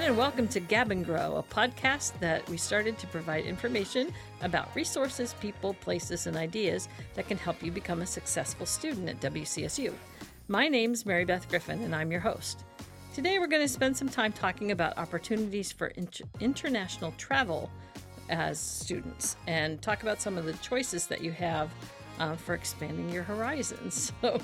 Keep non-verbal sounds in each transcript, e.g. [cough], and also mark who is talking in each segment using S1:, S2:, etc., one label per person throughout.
S1: and welcome to Gab and Grow, a podcast that we started to provide information about resources, people, places, and ideas that can help you become a successful student at WCSU. My name's Mary Beth Griffin, and I'm your host. Today, we're going to spend some time talking about opportunities for inter- international travel as students and talk about some of the choices that you have uh, for expanding your horizons. [laughs] So,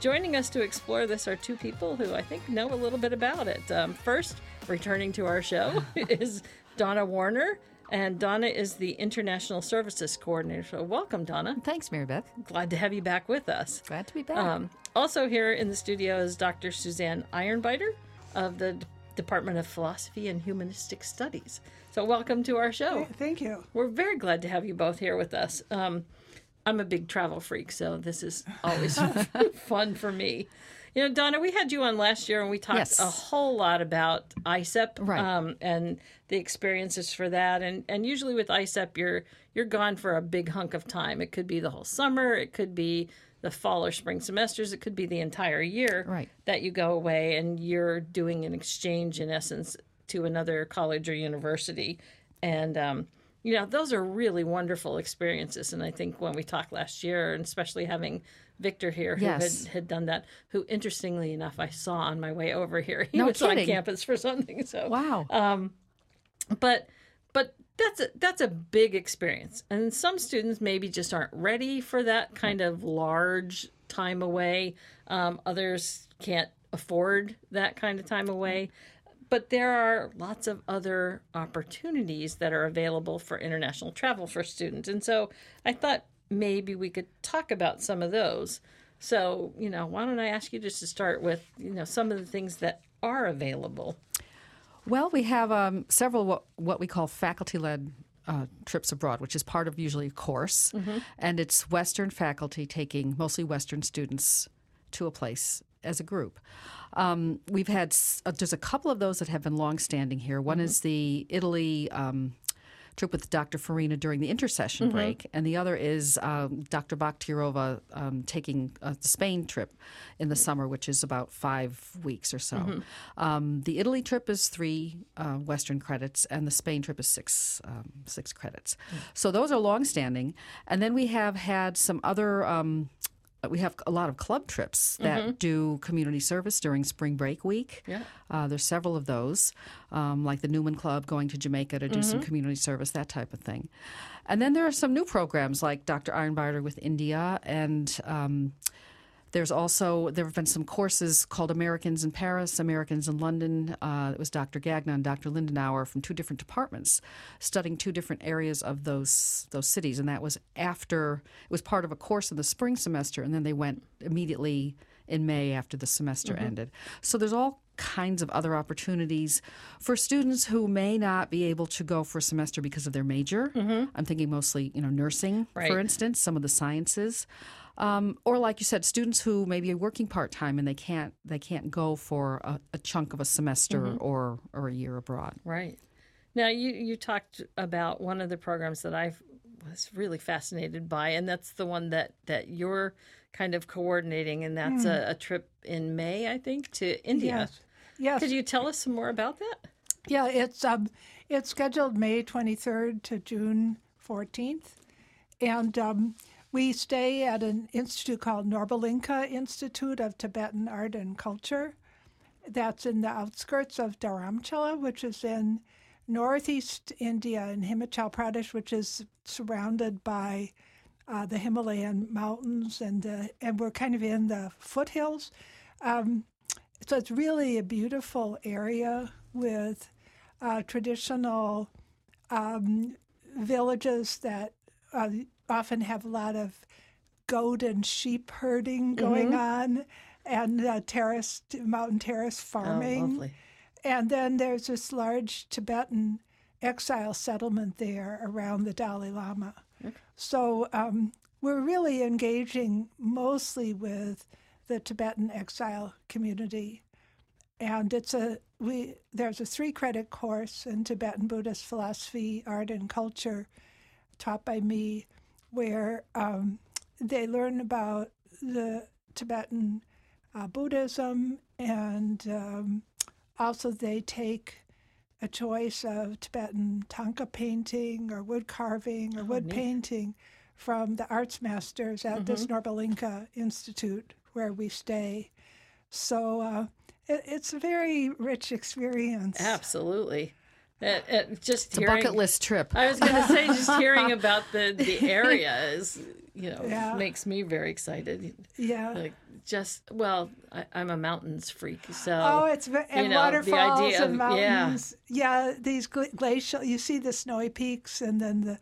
S1: joining us to explore this are two people who I think know a little bit about it. Um, first, returning to our show [laughs] is Donna Warner. And Donna is the International Services Coordinator. So, welcome, Donna.
S2: Thanks, Mary Beth.
S1: Glad to have you back with us.
S2: Glad to be back.
S1: Um, also, here in the studio is Dr. Suzanne Ironbiter of the D- Department of Philosophy and Humanistic Studies. So, welcome to our show.
S3: Thank you.
S1: We're very glad to have you both here with us. Um, I'm a big travel freak, so this is always [laughs] [laughs] fun for me. You know, Donna, we had you on last year and we talked
S2: Yes.
S1: a whole lot about ISEP
S2: Right.
S1: um, and the experiences for that. And and usually with ISEP, you're you're gone for a big hunk of time. It could be the whole summer, it could be the fall or spring semesters, it could be the entire year
S2: Right.
S1: that you go away and you're doing an exchange in essence to another college or university. And um, you know, those are really wonderful experiences. And I think when we talked last year, and especially having Victor here who
S2: Yes.
S1: had, had done that, who interestingly enough I saw on my way over here. [laughs] He
S2: No
S1: was on campus for something. So
S2: wow.
S1: um, but but that's a that's a big experience and some students maybe just aren't ready for that kind of large time away um, others can't afford that kind of time away but there are lots of other opportunities that are available for international travel for students and so i thought maybe we could talk about some of those so you know why don't i ask you just to start with you know some of the things that are available
S2: Well, we have um, several what, what we call faculty led uh, trips abroad, which is part of usually a course. And it's Western faculty taking mostly Western students to a place as a group. Um, we've had, uh, there's a couple of those that have been longstanding here. One is the Italy. Um, Trip with Dr. Farina during the intersession break, and the other is um, Dr. Bakhtiyarova um, taking uh, the Spain trip in the summer, which is about five weeks or so. Um, the Italy trip is three uh, Western credits, and the Spain trip is six um, six credits. So those are longstanding, and then we have had some other. Um, we have a lot of club trips that do community service during spring break week.
S1: Yeah.
S2: Uh, there's several of those, um, like the Newman Club going to Jamaica to do
S1: Mm-hmm.
S2: some community service, that type of thing. And then there are some new programs like Dr. Ironbiter with India, and um, there's also there have been some courses called Americans in Paris, Americans in London. Uh, it was Dr. Gagnon and Dr. Lindenauer from two different departments, studying two different areas of those those cities, and that was after it was part of a course in the spring semester, and then they went immediately in May after the semester ended. So there's all kinds of other opportunities for students who may not be able to go for a semester because of their major. I'm thinking mostly, you know, nursing,
S1: Right.
S2: for instance, some of the sciences. Um, or like you said, students who maybe are working part time and they can't they can't go for a, a chunk of a semester or or a year abroad.
S1: Right. Now you you talked about one of the programs that I was really fascinated by, and that's the one that that you're kind of coordinating, and that's a, a trip in May, I think, to India.
S3: Yes. Yes.
S1: Could you tell us some more about that?
S3: Yeah, it's um, it's scheduled May 23rd to June 14th, and um, we stay at an institute called Norbulingka Institute of Tibetan Art and Culture. That's in the outskirts of Dharamshala, which is in northeast India in Himachal Pradesh, which is surrounded by uh, the Himalayan mountains, and the, and we're kind of in the foothills. Um, so it's really a beautiful area with uh, traditional um, villages that uh, often have a lot of goat and sheep herding going on, and uh, terraced mountain terrace farming.
S1: Oh.
S3: And then there's this large Tibetan exile settlement there around the Dalai Lama. Okay. So um, we're really engaging mostly with the Tibetan exile community. And it's a we there's a three credit course in Tibetan Buddhist philosophy, art, and culture taught by me, where um, they learn about the Tibetan uh, Buddhism and um, also they take a choice of Tibetan thangka painting or wood carving or wood painting from the arts masters at this Norbulingka Institute where we stay. So uh, it, it's a very rich experience.
S1: Absolutely. It, it, just
S2: It's a bucket list trip.
S1: I was going to say, just hearing [laughs] about the the area is, you know,
S3: Yeah.
S1: makes me very excited.
S3: Yeah.
S1: Like just well, I, I'm a mountains freak, so
S3: Oh, it's ve- and
S1: know, the
S3: waterfalls
S1: idea
S3: and
S1: of- yeah.
S3: mountains. Yeah, these glacial. You see the snowy peaks, and then the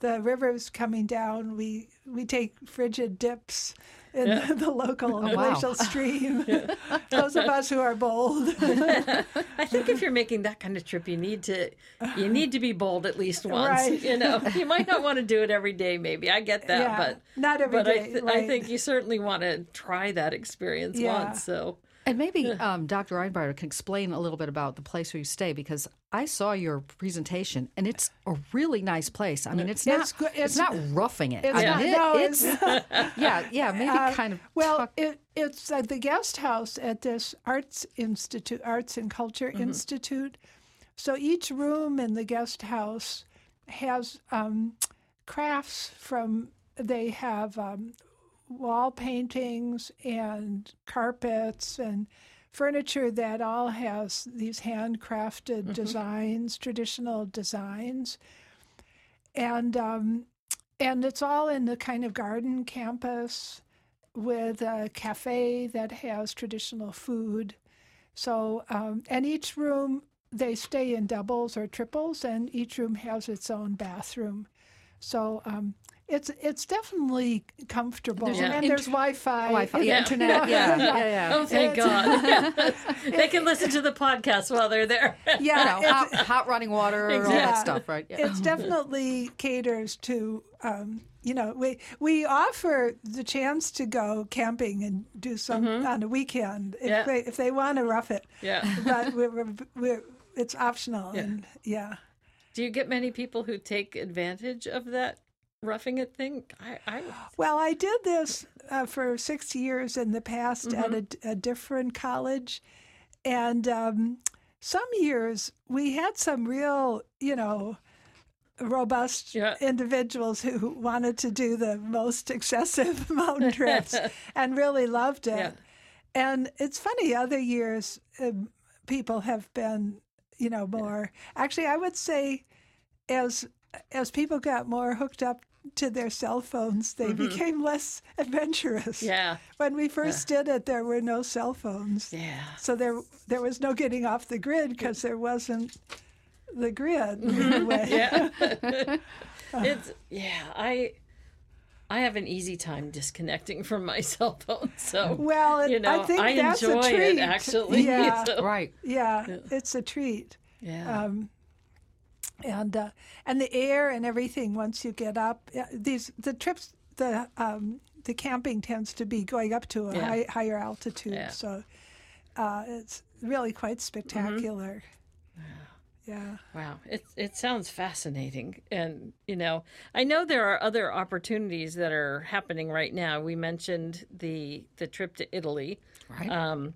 S3: the rivers coming down. We we take frigid dips in
S1: Yeah. [laughs]
S3: the local oh,
S2: wow.
S3: glacial stream. [laughs] [laughs] Those of us who are bold.
S1: I think if you're making that kind of trip, you need to you need to be bold at least once.
S3: Right.
S1: You know, you might not want to do it every day. Maybe I get that,
S3: Yeah,
S1: but
S3: not every
S1: but I,
S3: day,
S1: th- I think you certainly want to try that experience
S3: Yeah.
S1: once. So
S2: And maybe um, Dr. Ironbiter can explain a little bit about the place where you stay because I saw your presentation and it's a really nice place. I mean, it's not
S3: It's
S2: it's,
S3: it's-
S2: not roughing it.
S3: it's
S2: I mean,
S3: no,
S2: it's [laughs] yeah, yeah. Maybe
S3: Uh,
S2: kind of
S3: Well,
S2: talk-
S3: it, it's uh, the guest house at this arts institute, arts and culture
S2: Mm-hmm.
S3: institute. So each room in the guest house has um, crafts from. They have um, wall paintings and carpets and furniture that all has these handcrafted
S2: Mm-hmm.
S3: designs, traditional designs, and um, and it's all in the kind of garden campus with a cafe that has traditional food. So, um, and each room they stay in doubles or triples, and each room has its own bathroom. So, um, it's it's definitely comfortable,
S2: There's
S1: an
S3: and there's Wi-Fi.
S2: Wi-Fi,
S1: Yeah.
S2: internet, yeah, yeah, [laughs] yeah.
S1: oh, thank God, [laughs] they can listen to the podcast while they're there.
S3: Yeah,
S2: you know, hot, [laughs] hot running water, all that stuff, right? Yeah.
S3: it's definitely caters to. Um, you know, we we offer the chance to go camping and do some on a weekend if
S1: Yeah.
S3: they if they want to rough it.
S1: yeah.
S3: but we're, we're, we're, it's optional. And yeah.
S1: Do you get many people who take advantage of that roughing it thing? I, I [gasps]
S3: Well, I did this uh, for six years in the past at a, a different college. And um, some years we had some real, you know, robust
S1: Yeah.
S3: individuals who wanted to do the most excessive [laughs] mountain trips [laughs] and really loved it.
S1: Yeah.
S3: And it's funny, other years um, people have been, you know, more. Actually, I would say as as people got more hooked up to their cell phones, they became less adventurous.
S1: Mm-hmm. yeah
S3: When we first did it, there were no cell phones,
S1: yeah.
S3: so there there was no getting off the grid because there wasn't the grid
S1: Mm-hmm.
S3: in a way.
S1: Yeah. [laughs] it's yeah, I I have an easy time disconnecting from my cell phone. So
S3: Well, it,
S1: you know,
S3: I think that's
S1: enjoy
S3: a treat.
S1: it actually.
S3: Yeah,
S1: So,
S2: right.
S3: yeah, it's a treat.
S1: yeah.
S3: um, and uh, and the air and everything once you get up. These the trips the um, the camping tends to be going up to a
S1: Yeah.
S3: high, higher altitude,
S1: Yeah.
S3: so uh, it's really quite spectacular. Yeah.
S1: Wow, it it sounds fascinating, and you know, I know there are other opportunities that are happening right now. We mentioned the the trip to Italy,
S2: Right.
S1: um,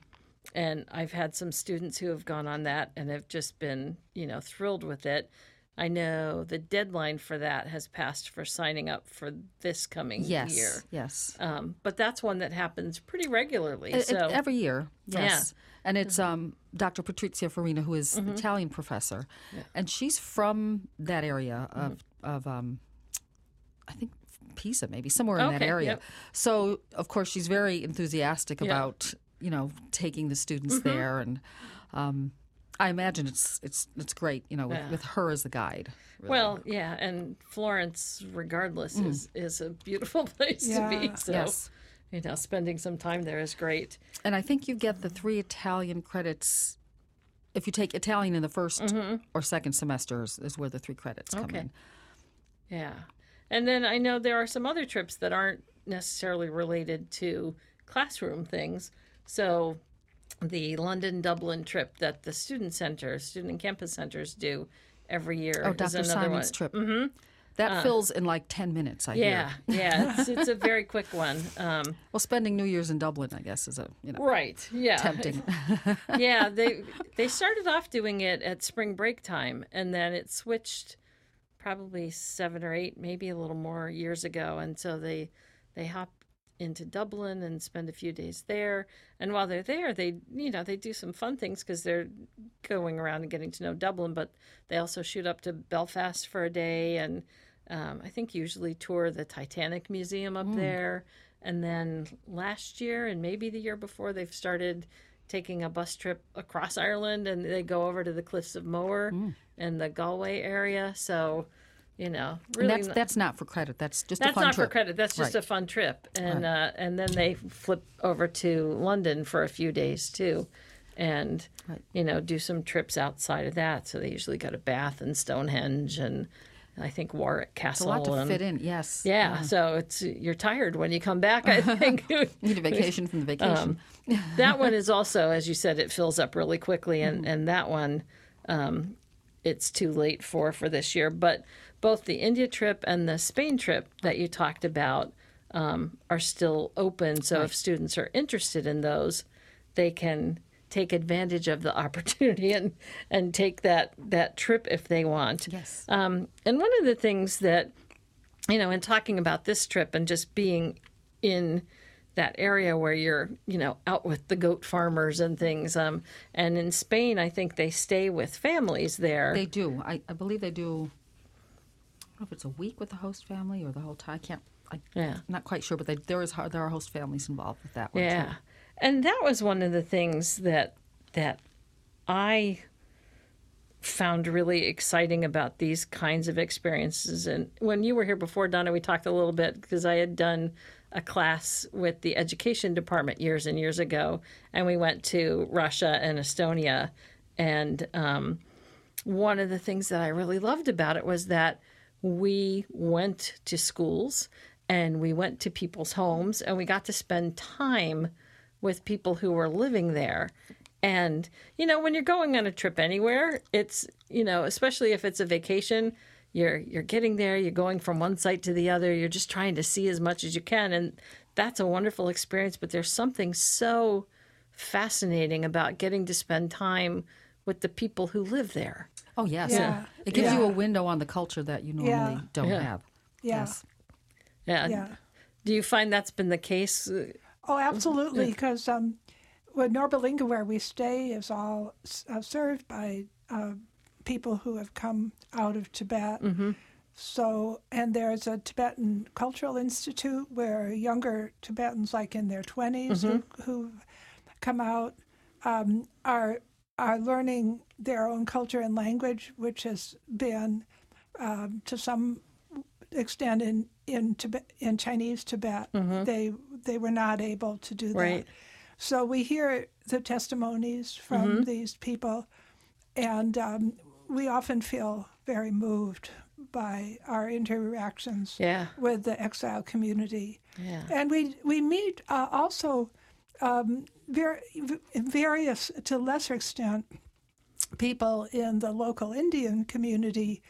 S1: and I've had some students who have gone on that and have just been you know thrilled with it. I know the deadline for that has passed for signing up for this coming
S2: yes.
S1: year,
S2: Yes.
S1: um, but that's one that happens pretty regularly.
S2: It- it- every year,
S1: Yeah.
S2: yes. And it's um, Dr. Patrizia Farina, who is Italian professor, and she's from that area of of um, I think Pisa, maybe somewhere in that area.
S1: yep.
S2: So of course she's very enthusiastic
S1: Yeah.
S2: about you know taking the students there, and um, I imagine it's it's it's great, you know, with,
S1: Yeah.
S2: with her as the guide. really.
S1: Well, yeah, and Florence, regardless, is is a beautiful [laughs] place
S3: Yeah.
S1: to be. So,
S2: Yes.
S1: you know, spending some time there is great.
S2: And I think you get the three Italian credits. If you take Italian in the 1st or second semesters, is where the three credits come
S1: Mm-hmm. Okay.
S2: in.
S1: Yeah, and then I know there are some other trips that aren't necessarily related to classroom things. So, the London Dublin trip that the student centers, student and campus centers do every year.
S2: Oh, Dr.
S1: another
S2: Simon's
S1: one.
S2: trip. Mm-hmm. That fills in like 10 minutes, I guess.
S1: Yeah,
S2: hear.
S1: yeah, it's, it's a [laughs] very quick one. Um,
S2: Well, spending New Year's in Dublin, I guess, is a, you know,
S1: right? Yeah,
S2: tempting. [laughs]
S1: yeah, they they started off doing it at spring break time, and then it switched probably seven or eight, maybe a little more years ago, and so they they hop into Dublin and spend a few days there. And while they're there, they you know they do some fun things because they're going around and getting to know Dublin, but they also shoot up to Belfast for a day, and um, I think usually tour the Titanic Museum up there. And then last year and maybe the year before, they've started taking a bus trip across Ireland and they go over to the Cliffs of Moher and the Galway area. So, you know,
S2: And
S1: really,
S2: that's,
S1: not-
S2: that's not for credit. That's just a
S1: that's
S2: fun
S1: not
S2: trip.
S1: for credit. That's just
S2: Right.
S1: a fun trip, and uh, and then they flip over to London for a few days too, and
S2: Right.
S1: you know do some trips outside of that. So they usually go to Bath and Stonehenge, and I think Warwick
S2: It's a
S1: Castle.
S2: lot to
S1: and,
S2: fit in, yes.
S1: Yeah, so it's you're tired when you come back. [laughs] I think
S2: Need a vacation from the vacation.
S1: that one [laughs] is also, as you said, it fills up really quickly, and
S2: Mm-hmm.
S1: and that one, um, it's too late for for this year. But both the India trip and the Spain trip that you talked about um, are still open. So if students are interested in those, they can take advantage of the [laughs] opportunity and and take that that trip if they want.
S2: Yes.
S1: Um, and one of the things that, you know, in talking about this trip and just being in that area where you're, you know, out with the goat farmers and things. Um, and in Spain, I think they stay with families there.
S2: They do. I, I believe they do. Know if it's a week with the host family or the whole time. I can't. I,
S1: Yeah.
S2: I'm not quite sure, but they, there is there are host families involved with that one.
S1: yeah.
S2: Too.
S1: And that was one of the things that that I found really exciting about these kinds of experiences. And when you were here before, Donna, we talked a little bit because I had done a class with the education department years and years ago, and we went to Russia and Estonia. And um, one of the things that I really loved about it was that we went to schools and we went to people's homes and we got to spend time with people who were living there. And, you know, when you're going on a trip anywhere, it's, you know, especially if it's a vacation, you're you're getting there, you're going from one site to the other, you're just trying to see as much as you can and that's a wonderful experience, but there's something so fascinating about getting to spend time with the people who live there.
S2: Oh yes.
S3: Yeah.
S2: It gives you a window on the culture that you normally
S3: Yeah.
S2: don't
S1: Yeah.
S2: have.
S3: Yeah.
S2: Yes.
S1: Yeah.
S3: Yeah.
S1: Do you find that's been the case? Uh,
S3: Oh, absolutely. Because um, with Norbulingka, where we stay, is all uh, served by uh, people who have come out of Tibet. So, and there's a Tibetan Cultural Institute where younger Tibetans, like in their 20s, who, who come out, um, are are learning their own culture and language, which has been um, to some extent in in Tibet, in Chinese Tibet. They they were not able to do that.
S1: Right.
S3: So we hear the testimonies from these people, and um, we often feel very moved by our interactions
S1: yeah.
S3: with the exile community.
S1: Yeah.
S3: And we we meet uh, also um, ver- various, to lesser extent, people in the local Indian community.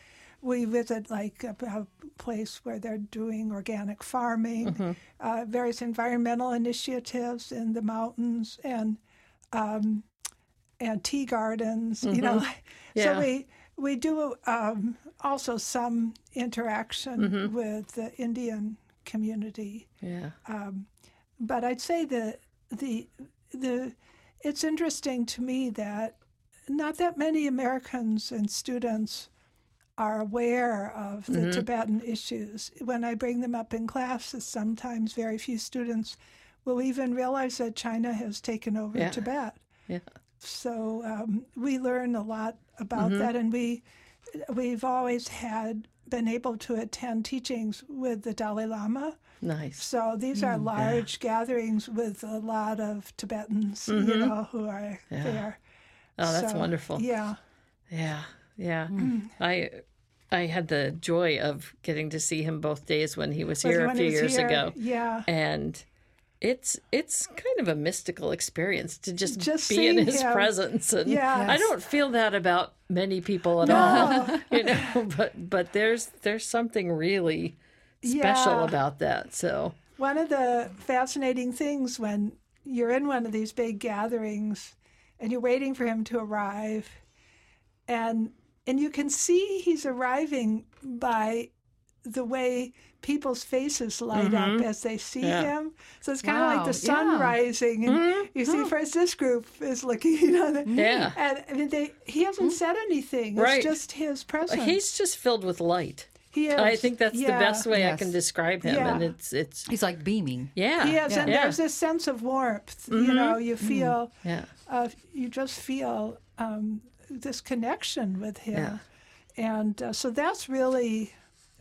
S3: We visit like a, a place where they're doing organic farming, uh, various environmental initiatives in the mountains, and um, and tea gardens. You know, [laughs]
S1: Yeah.
S3: so we we do um, also some interaction with the Indian community
S1: Yeah.
S3: but I'd say that the the it's interesting to me that not that many Americans and students are aware of the Tibetan issues. When I bring them up in classes, sometimes very few students will even realize that China has taken over
S1: Yeah.
S3: Tibet.
S1: Yeah.
S3: So um, we learn a lot about that, and we we've always had been able to attend teachings with the Dalai Lama.
S1: Nice.
S3: So these are mm, large gatherings with a lot of Tibetans, you mm-hmm. know, who are there.
S1: Oh, that's
S3: So,
S1: wonderful.
S3: Yeah.
S1: Yeah, yeah. Mm. I I had the joy of getting to see him both days when he was here a few years
S3: here,
S1: ago,
S3: Yeah.
S1: and it's it's kind of a mystical experience to just,
S3: Just
S1: be in his
S3: him.
S1: presence and
S3: Yes.
S1: I don't feel that about many people at
S3: No.
S1: all [laughs] you know but but there's there's something really special
S3: Yeah.
S1: about that so
S3: One of the fascinating things when you're in one of these big gatherings and you're waiting for him to arrive and and you can see he's arriving by the way people's faces light up as they see
S1: Mm-hmm. Yeah.
S3: him. So it's kind of like the sun
S2: yeah.
S3: rising, and you see first this group is looking, [laughs] you know, the-
S1: Mm-hmm. Yeah.
S3: and I mean they he hasn't said anything. It's
S1: Right.
S3: just his presence.
S1: he's just filled with light
S3: he is,
S1: I think that's the best way I can describe him
S3: Yeah.
S1: and it's it's
S2: He's like beaming.
S1: yeah
S3: He is, and
S1: yeah.
S3: there's this sense of warmth. You know, you feel,
S1: yeah
S3: uh, you just feel um, this connection with him,
S1: Yeah.
S3: and uh, so that's really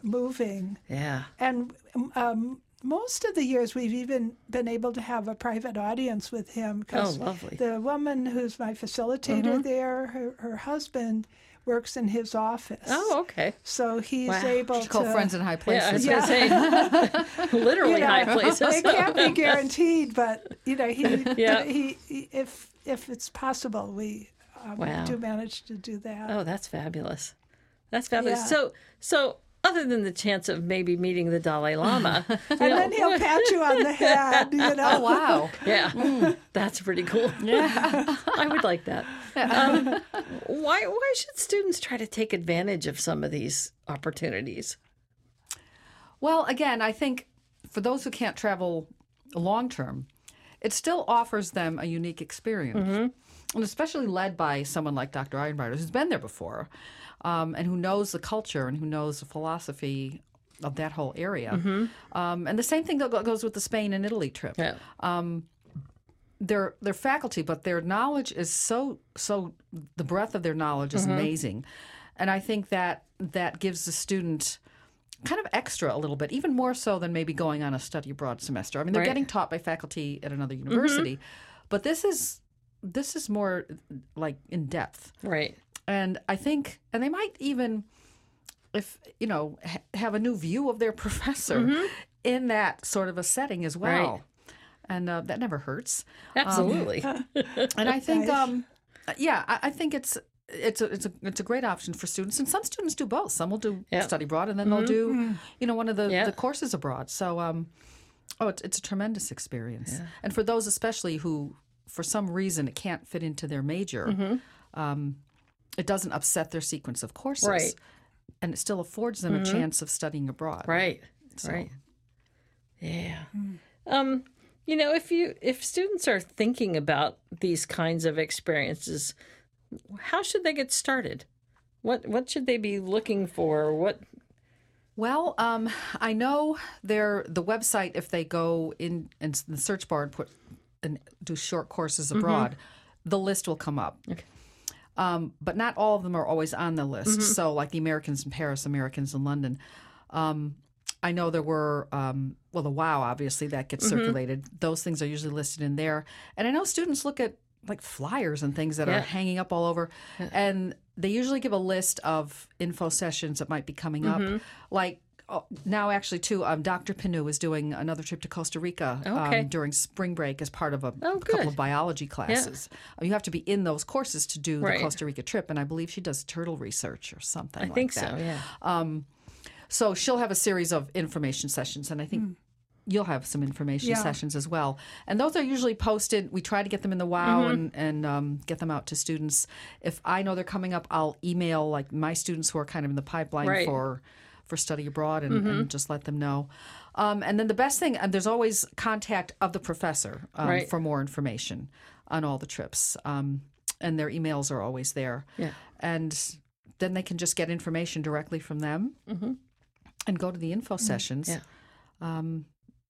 S3: moving.
S1: yeah
S3: And um, most of the years, we've even been able to have a private audience with him. 'cause
S1: Oh, lovely.
S3: The woman who's my facilitator there, her, her husband works in his office.
S1: oh okay
S3: So he's
S1: Wow.
S3: able to call.
S2: Friends in High
S1: yeah I was
S2: Places.
S1: gonna say [laughs] literally
S3: you know,
S1: high places
S3: It can't be [laughs] guaranteed, but you know, he, [laughs]
S1: Yeah.
S3: he, he if if it's possible, we um,
S1: Wow.
S3: do manage to do that.
S1: Oh, that's fabulous. That's fabulous.
S3: Yeah.
S1: So, so other than the chance of maybe meeting the Dalai Lama, [laughs]
S3: and
S1: know,
S3: then he'll pat you on the head, you know.
S2: Oh wow. [laughs]
S1: yeah, that's pretty cool. Yeah, [laughs] I would like that. Um, why why should students try to take advantage of some of these opportunities?
S2: Well, again, I think for those who can't travel long term, it still offers them a unique experience. And especially led by someone like Dr. Ironbiter, who's been there before um, and who knows the culture and who knows the philosophy of that whole area. Um, and the same thing that goes with the Spain and Italy trip.
S1: Yeah,
S2: their their faculty, but their knowledge is so so the breadth of their knowledge is amazing, and I think that that gives the student kind of extra a little bit, even more so than maybe going on a study abroad semester. I mean, they're
S1: Right.
S2: getting taught by faculty at another university, but this is this is more like in depth,
S1: right.
S2: and I think, and they might even, if you know, ha- have a new view of their [laughs] professor in that sort of a setting as well.
S1: Mm-hmm. Right.
S2: And uh, that never hurts
S1: Absolutely. [laughs]
S2: and I think, um, yeah, I, I think it's it's a it's a it's a great option for students, and some students do both. Some will do
S1: Yeah.
S2: study abroad, and then they'll do, you know, one of the,
S1: Yeah.
S2: the courses abroad. So, um, oh, it's it's a tremendous experience, and for those especially who, for some reason, it can't fit into their major, um, it doesn't upset their sequence of courses,
S1: Right.
S2: And it still affords them a chance of studying abroad,
S1: Right. Right. Yeah. Um, you know, if you if students are thinking about these kinds of experiences, how should they get started? What what should they be looking for? What
S2: Well, um, I know their the website. If they go in in the search bar and put and do short courses abroad, the list will come up.
S1: Okay.
S2: Um, but not all of them are always on the list. So, like the Americans in Paris, Americans in London. Um, I know there were um, well, the WoW obviously that gets circulated. Those things are usually listed in there. And I know students look at like flyers and things that
S1: Yeah.
S2: are hanging up all over, and they usually give a list of info sessions that might be coming up. Like oh, now, actually, too, um, Dr. Pinou is doing another trip to Costa Rica
S1: Okay.
S2: um, during spring break as part of a
S1: Oh,
S2: couple of biology classes. Uh, You have to be in those courses to do
S1: Right.
S2: the Costa Rica trip, and I believe she does turtle research or something.
S1: I
S2: like
S1: think
S2: that.
S1: so, yeah.
S2: So she'll have a series of information sessions, and I think you'll have some information
S3: Yeah.
S2: sessions as well. And those are usually posted. We try to get them in the WOW and and um, get them out to students. If I know they're coming up, I'll email like my students who are kind of in the pipeline
S1: Right.
S2: for for study abroad and, and just let them know. Um, and then the best thing, and there's always contact of the professor um,
S1: Right.
S2: for more information on all the trips. Um, and their emails are always there.
S1: Yeah.
S2: And then they can just get information directly from them and go to the info sessions.
S1: Yeah.
S2: Um,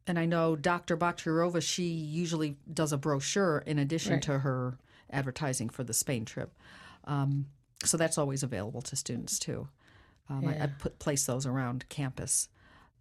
S2: and I know Dr. Bakhtiyarova, she usually does a brochure in addition
S1: Right.
S2: to her advertising for the Spain trip. Um, so that's always available to students too. Um, I, I put place those around campus.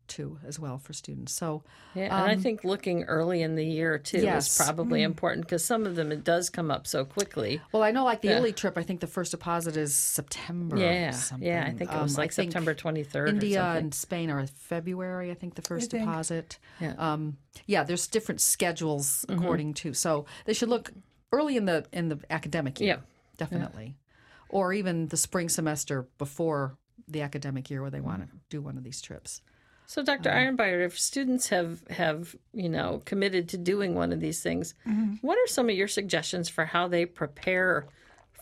S2: too, as well for students. So
S1: Yeah, and I think looking early in the year too
S2: Um, Yes. Mm.
S1: is probably important because some of them it does come up so quickly.
S2: Well, I know like the Italy trip, I think the first deposit is September.
S1: Yeah,
S2: something.
S1: yeah, I think it was
S2: Um,
S1: like
S2: think
S1: September twenty third.
S2: India
S1: or something.
S2: and Spain are February, I think the first
S3: think.
S2: deposit.
S1: Yeah.
S2: Um, yeah, there's different schedules
S1: Mm-hmm.
S2: according to. So they should look early in the in the academic year.
S1: Yeah.
S2: Definitely. Or even the spring semester before the academic year where they want to
S1: Mm-hmm.
S2: do one of these trips.
S1: So, Dr.
S2: Um,
S1: Ironbiter, if students have have you know committed to doing one of these things,
S2: Mm-hmm.
S1: what are some of your suggestions for how they prepare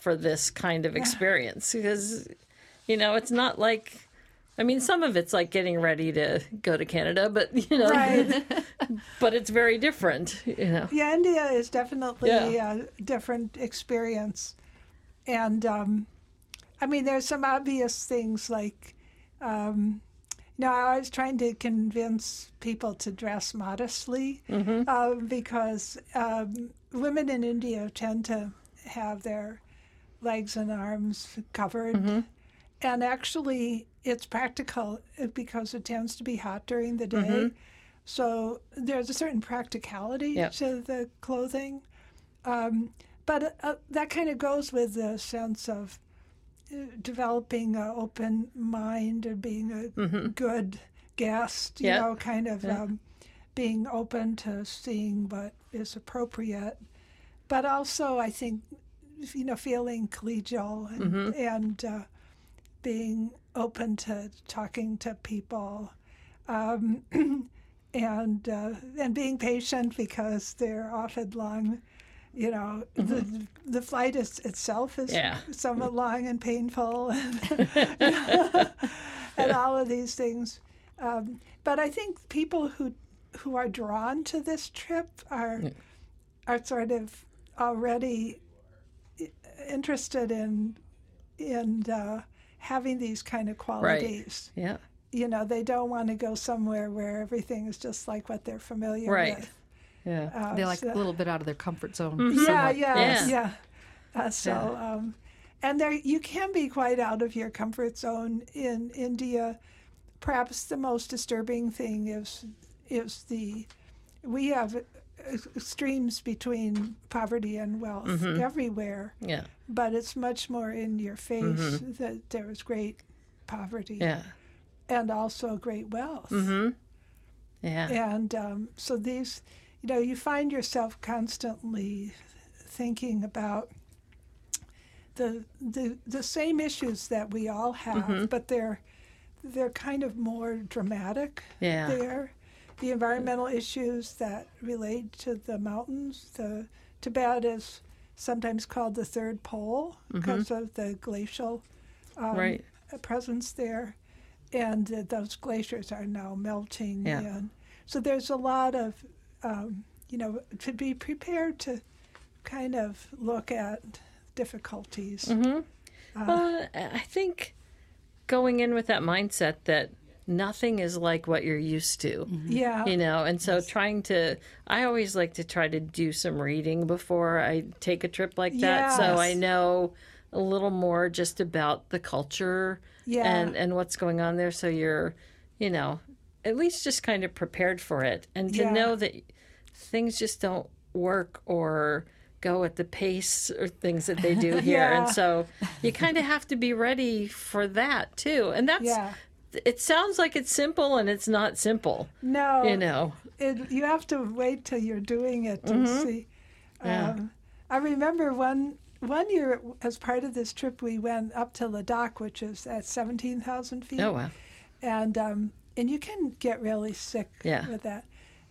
S1: for this kind of [sighs] experience? Because you know, it's not like. I mean, some of it's like getting ready to go to Canada, but you know,
S3: Right. [laughs]
S1: but it's very different. You know,
S3: Yeah, India is definitely
S1: Yeah.
S3: a different experience. And um, I mean, there's some obvious things like, um, you know, I was trying to convince people to dress modestly uh, because um, women in India tend to have their legs and arms covered. And actually, it's practical uh, because it tends to be hot during the day. So there's a certain practicality
S1: Yep.
S3: to the clothing. Um, but uh, that kind of goes with the sense of developing an open mind and being a good guest, you
S1: Yeah.
S3: know, kind of um, being open to seeing what is appropriate. But also, I think, you know, feeling collegial and, and uh, being open to talking to people. Um, [clears throat] and uh, and being patient because they're often long. You know, the the flight is, itself is
S1: Yeah.
S3: somewhat long and painful, [laughs] and, [laughs] and all of these things. Um, but I think people who who are drawn to this trip are are sort of already interested in in uh, having these kind of qualities
S1: yeah,
S3: you know, they don't want to go somewhere where everything is just like what they're familiar
S1: Right.
S3: with.
S1: Yeah.
S3: Uh,
S2: They like
S3: so-
S2: a little bit out of their comfort zone.
S3: yeah,
S2: somewhat.
S3: yeah,
S1: Yes.
S3: yeah. Uh, so, um, and there you can be quite out of your comfort zone in India. Perhaps the most disturbing thing is is the we have uh, extremes between poverty and wealth
S1: Mm-hmm.
S3: everywhere,
S1: yeah,
S3: but it's much more in your face that there is great poverty
S1: Mm-hmm. yeah,
S3: and also great wealth.
S1: Mm-hmm. yeah.
S3: And um, so these, you know, you find yourself constantly thinking about the the the same issues that we all have,
S1: Mm-hmm.
S3: but they're they're kind of more dramatic
S1: Yeah.
S3: there. The environmental issues that relate to the mountains. The Tibet is sometimes called the third pole because of the glacial um,
S1: Mm-hmm. Right.
S3: presence there, and uh, those glaciers are now melting.
S1: Yeah.
S3: And so there's a lot of, um, you know, to be prepared to kind of look at difficulties.
S1: Mm-hmm. Well, I think going in with that mindset that nothing is like what you're used to.
S3: Yeah.
S1: You know, and so trying to, I always like to try to do some reading before I take a trip like that. So I know a little more just about the culture
S3: Yeah.
S1: and, and what's going on there. So you're, you know, at least just kind of prepared for it and to
S3: Yeah.
S1: know that things just don't work or go at the pace or things that they do [laughs] here.
S3: Yeah.
S1: And so you kind of have to be ready for that too. And that's,
S3: Yeah.
S1: it sounds like it's simple and it's not simple,
S3: No.
S1: you know.
S3: it, you have to wait till you're doing it to
S1: Mm-hmm.
S3: see.
S1: Yeah.
S3: Um, I remember one one year as part of this trip, we went up to Ladakh, which is at seventeen thousand feet.
S1: Oh, wow.
S3: and um, and you can get really sick
S1: Yeah.
S3: with that.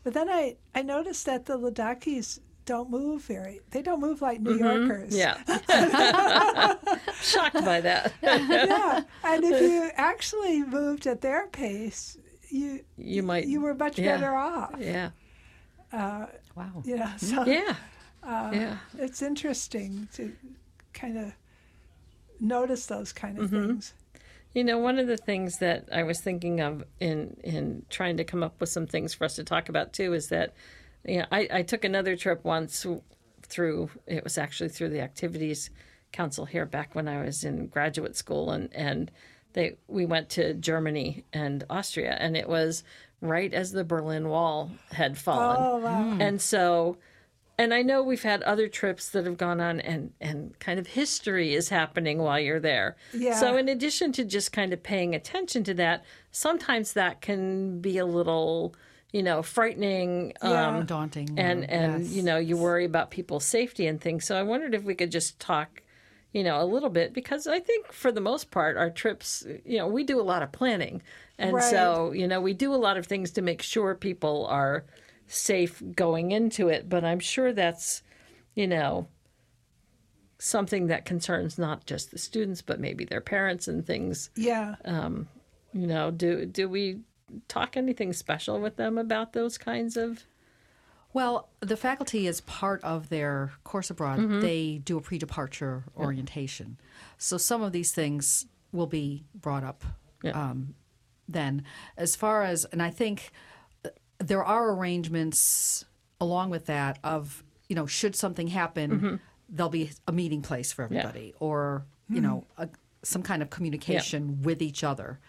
S3: But then I I noticed that the Ladakhis don't move very. They don't move like New Yorkers.
S1: Mm-hmm. Yeah. [laughs] [laughs] Shocked by that. [laughs]
S3: yeah. And if you actually moved at their pace, you
S1: You might.
S3: you were much
S1: yeah.
S3: better off.
S1: Yeah.
S2: Wow.
S3: You know, so
S1: Yeah.
S3: Uh,
S1: yeah.
S3: it's interesting to kind of notice those kind of
S1: Mm-hmm.
S3: things.
S1: You know, one of the things that I was thinking of in in trying to come up with some things for us to talk about too is that, you know, I, I took another trip once through. It was actually through the Activities Council here back when I was in graduate school, and and they we went to Germany and Austria, and it was right as the Berlin Wall had fallen.
S3: Oh, wow.
S1: And so, and I know we've had other trips that have gone on, and and kind of history is happening while you're there.
S3: Yeah.
S1: So, in addition to just kind of paying attention to that, sometimes that can be a little, you know, frightening.
S3: Yeah.
S1: Um,
S2: Daunting.
S1: and and
S2: yes.
S1: you know you worry about people's safety and things so i wondered if we could just talk you know a little bit because i think for the most part our trips you know we do a lot of planning and
S3: Right.
S1: so you know we do a lot of things to make sure people are safe going into it but i'm sure that's you know something that concerns not just the students but maybe their parents and things
S3: Yeah.
S1: Um, you know do do we talk anything special with them about those kinds of
S2: Well, the faculty, is part of their course abroad,
S1: Mm-hmm.
S2: they do a pre departure orientation. So some of these things will be brought up
S1: Yeah.
S2: um, then. As far as, and I think there are arrangements along with that of, you know, should something happen,
S1: Mm-hmm.
S2: there'll be a meeting place for everybody or, you know, a, some kind of communication with each other.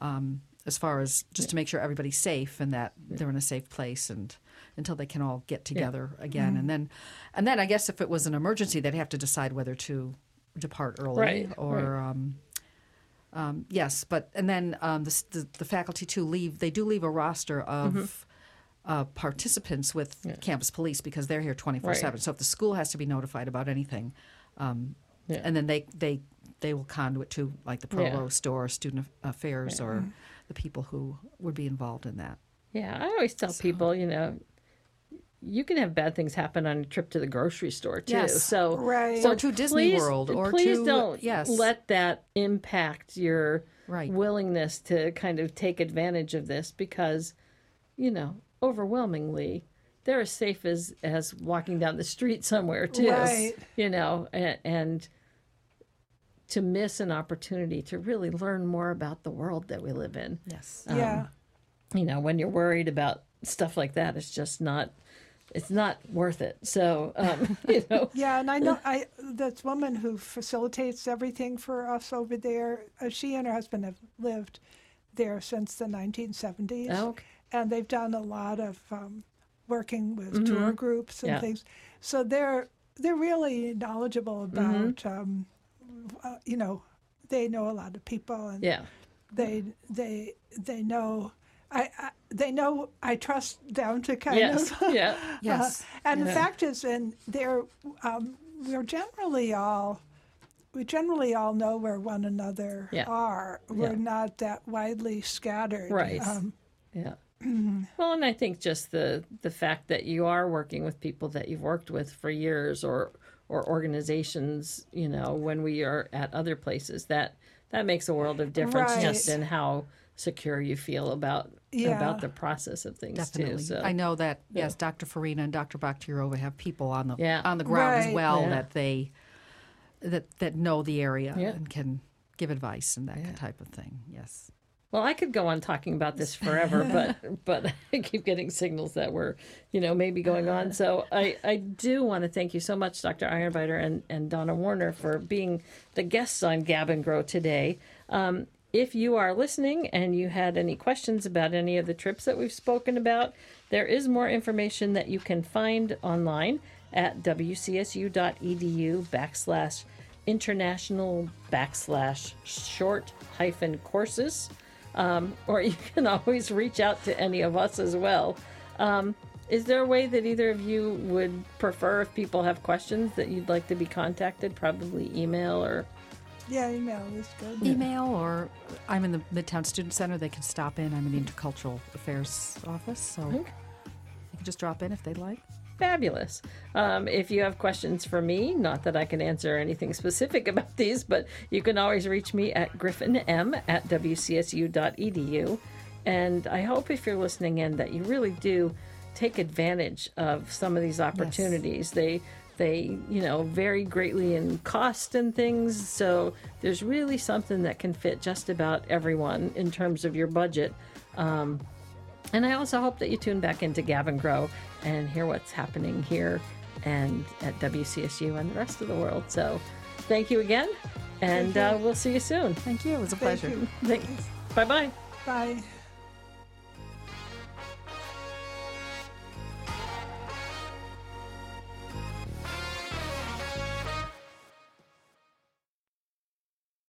S2: Um, as far as just to make sure everybody's safe and that they're in a safe place and until they can all get together again. And then and then I guess if it was an emergency they'd have to decide whether to depart early
S1: Right,
S2: or um, um, yes but and then um, the, the the faculty too leave they do leave a roster of
S1: Mm-hmm.
S2: Uh, participants with campus police because they're here 24 7 so if the school has to be notified about anything um,
S1: Yeah.
S2: and then they they they will conduit to like the
S1: Yeah.
S2: provost or student affairs or the people who would be involved in that
S1: Yeah, I always tell people, you know, you can have bad things happen on a trip to the grocery store too.
S2: Yes.
S1: So
S3: Right.
S1: so
S2: Or to Disney
S1: please-
S2: World, or
S1: please
S2: to-
S1: don't
S2: yes.
S1: let that impact your
S2: Right.
S1: willingness to kind of take advantage of this because, you know, overwhelmingly they're as safe as as walking down the street somewhere too.
S3: Right.
S1: You know, and, and to miss an opportunity to really learn more about the world that we live in
S2: yes
S3: yeah.
S1: you know when you're worried about stuff like that it's just not it's not worth it so um [laughs] you know [laughs]
S3: Yeah, and I know I this woman who facilitates everything for us over there. Uh, she and her husband have lived there since the 1970s,
S1: Oh, okay.
S3: And they've done a lot of um, working with tour groups and
S1: Mm-hmm. Yeah.
S3: things. So they're they're really knowledgeable
S1: Mm-hmm.
S3: about um, uh, you know they know a lot of people and
S1: yeah
S3: they they they know. I, I they know I trust them to kind
S1: yes
S3: of [laughs]
S1: yeah
S2: yes
S3: uh, and the fact is, and they're um, we're generally all we generally all know where one another
S1: Yeah.
S3: are. We're
S1: Yeah.
S3: not that widely scattered.
S1: Right.
S3: Um,
S1: yeah Mm-hmm. well and i think just the the fact that you are working with people that you've worked with for years or or organizations you know when we are at other places that that makes a world of difference just in how secure you feel about
S3: Yeah.
S1: about the process of things
S2: Definitely.
S1: too so
S2: I know that yes, Dr. Farina and Dr. Bakhtiyarova have people on the
S1: Yeah.
S2: on the ground as well
S1: Yeah.
S2: that they that that know the area
S1: Yeah.
S2: and can give advice and that type of thing. Yes.
S1: Well, I could go on talking about this forever, [laughs] but but [laughs] I keep getting signals that we're, you know, maybe going on. So I, I do want to thank you so much, Dr. Ironbiter and, and Donna Warner, for being the guests on Gab and Grow today. Um, if you are listening and you had any questions about any of the trips that we've spoken about, there is more information that you can find online at wcsu.edu backslash international backslash short hyphen courses um, or [laughs] you can always reach out to any of us as well. Um, is there a way that either of you would prefer if people have questions that you'd like to be contacted? Probably email or
S3: yeah, email is good.
S2: Email or I'm in the Midtown Student Center. They can stop in. I'm in the Intercultural Affairs office, so they can just drop in if they'd like.
S1: Fabulous. Um, if you have questions for me, not that I can answer anything specific [laughs] about these, but you can always reach me at griffinm at wcsu.edu. And I hope if you're listening in that you really do take advantage of some of these opportunities. They they you know vary greatly in cost and things so there's really something that can fit just about everyone in terms of your budget um, and I also hope that you tune back into Gab and Grow and hear what's happening here and at WCSU and the rest of the world. So thank you again And uh, we'll see you soon.
S2: Thank you. It was a
S3: Thank
S2: pleasure.
S3: you.
S1: Thanks. Bye bye.
S3: Bye.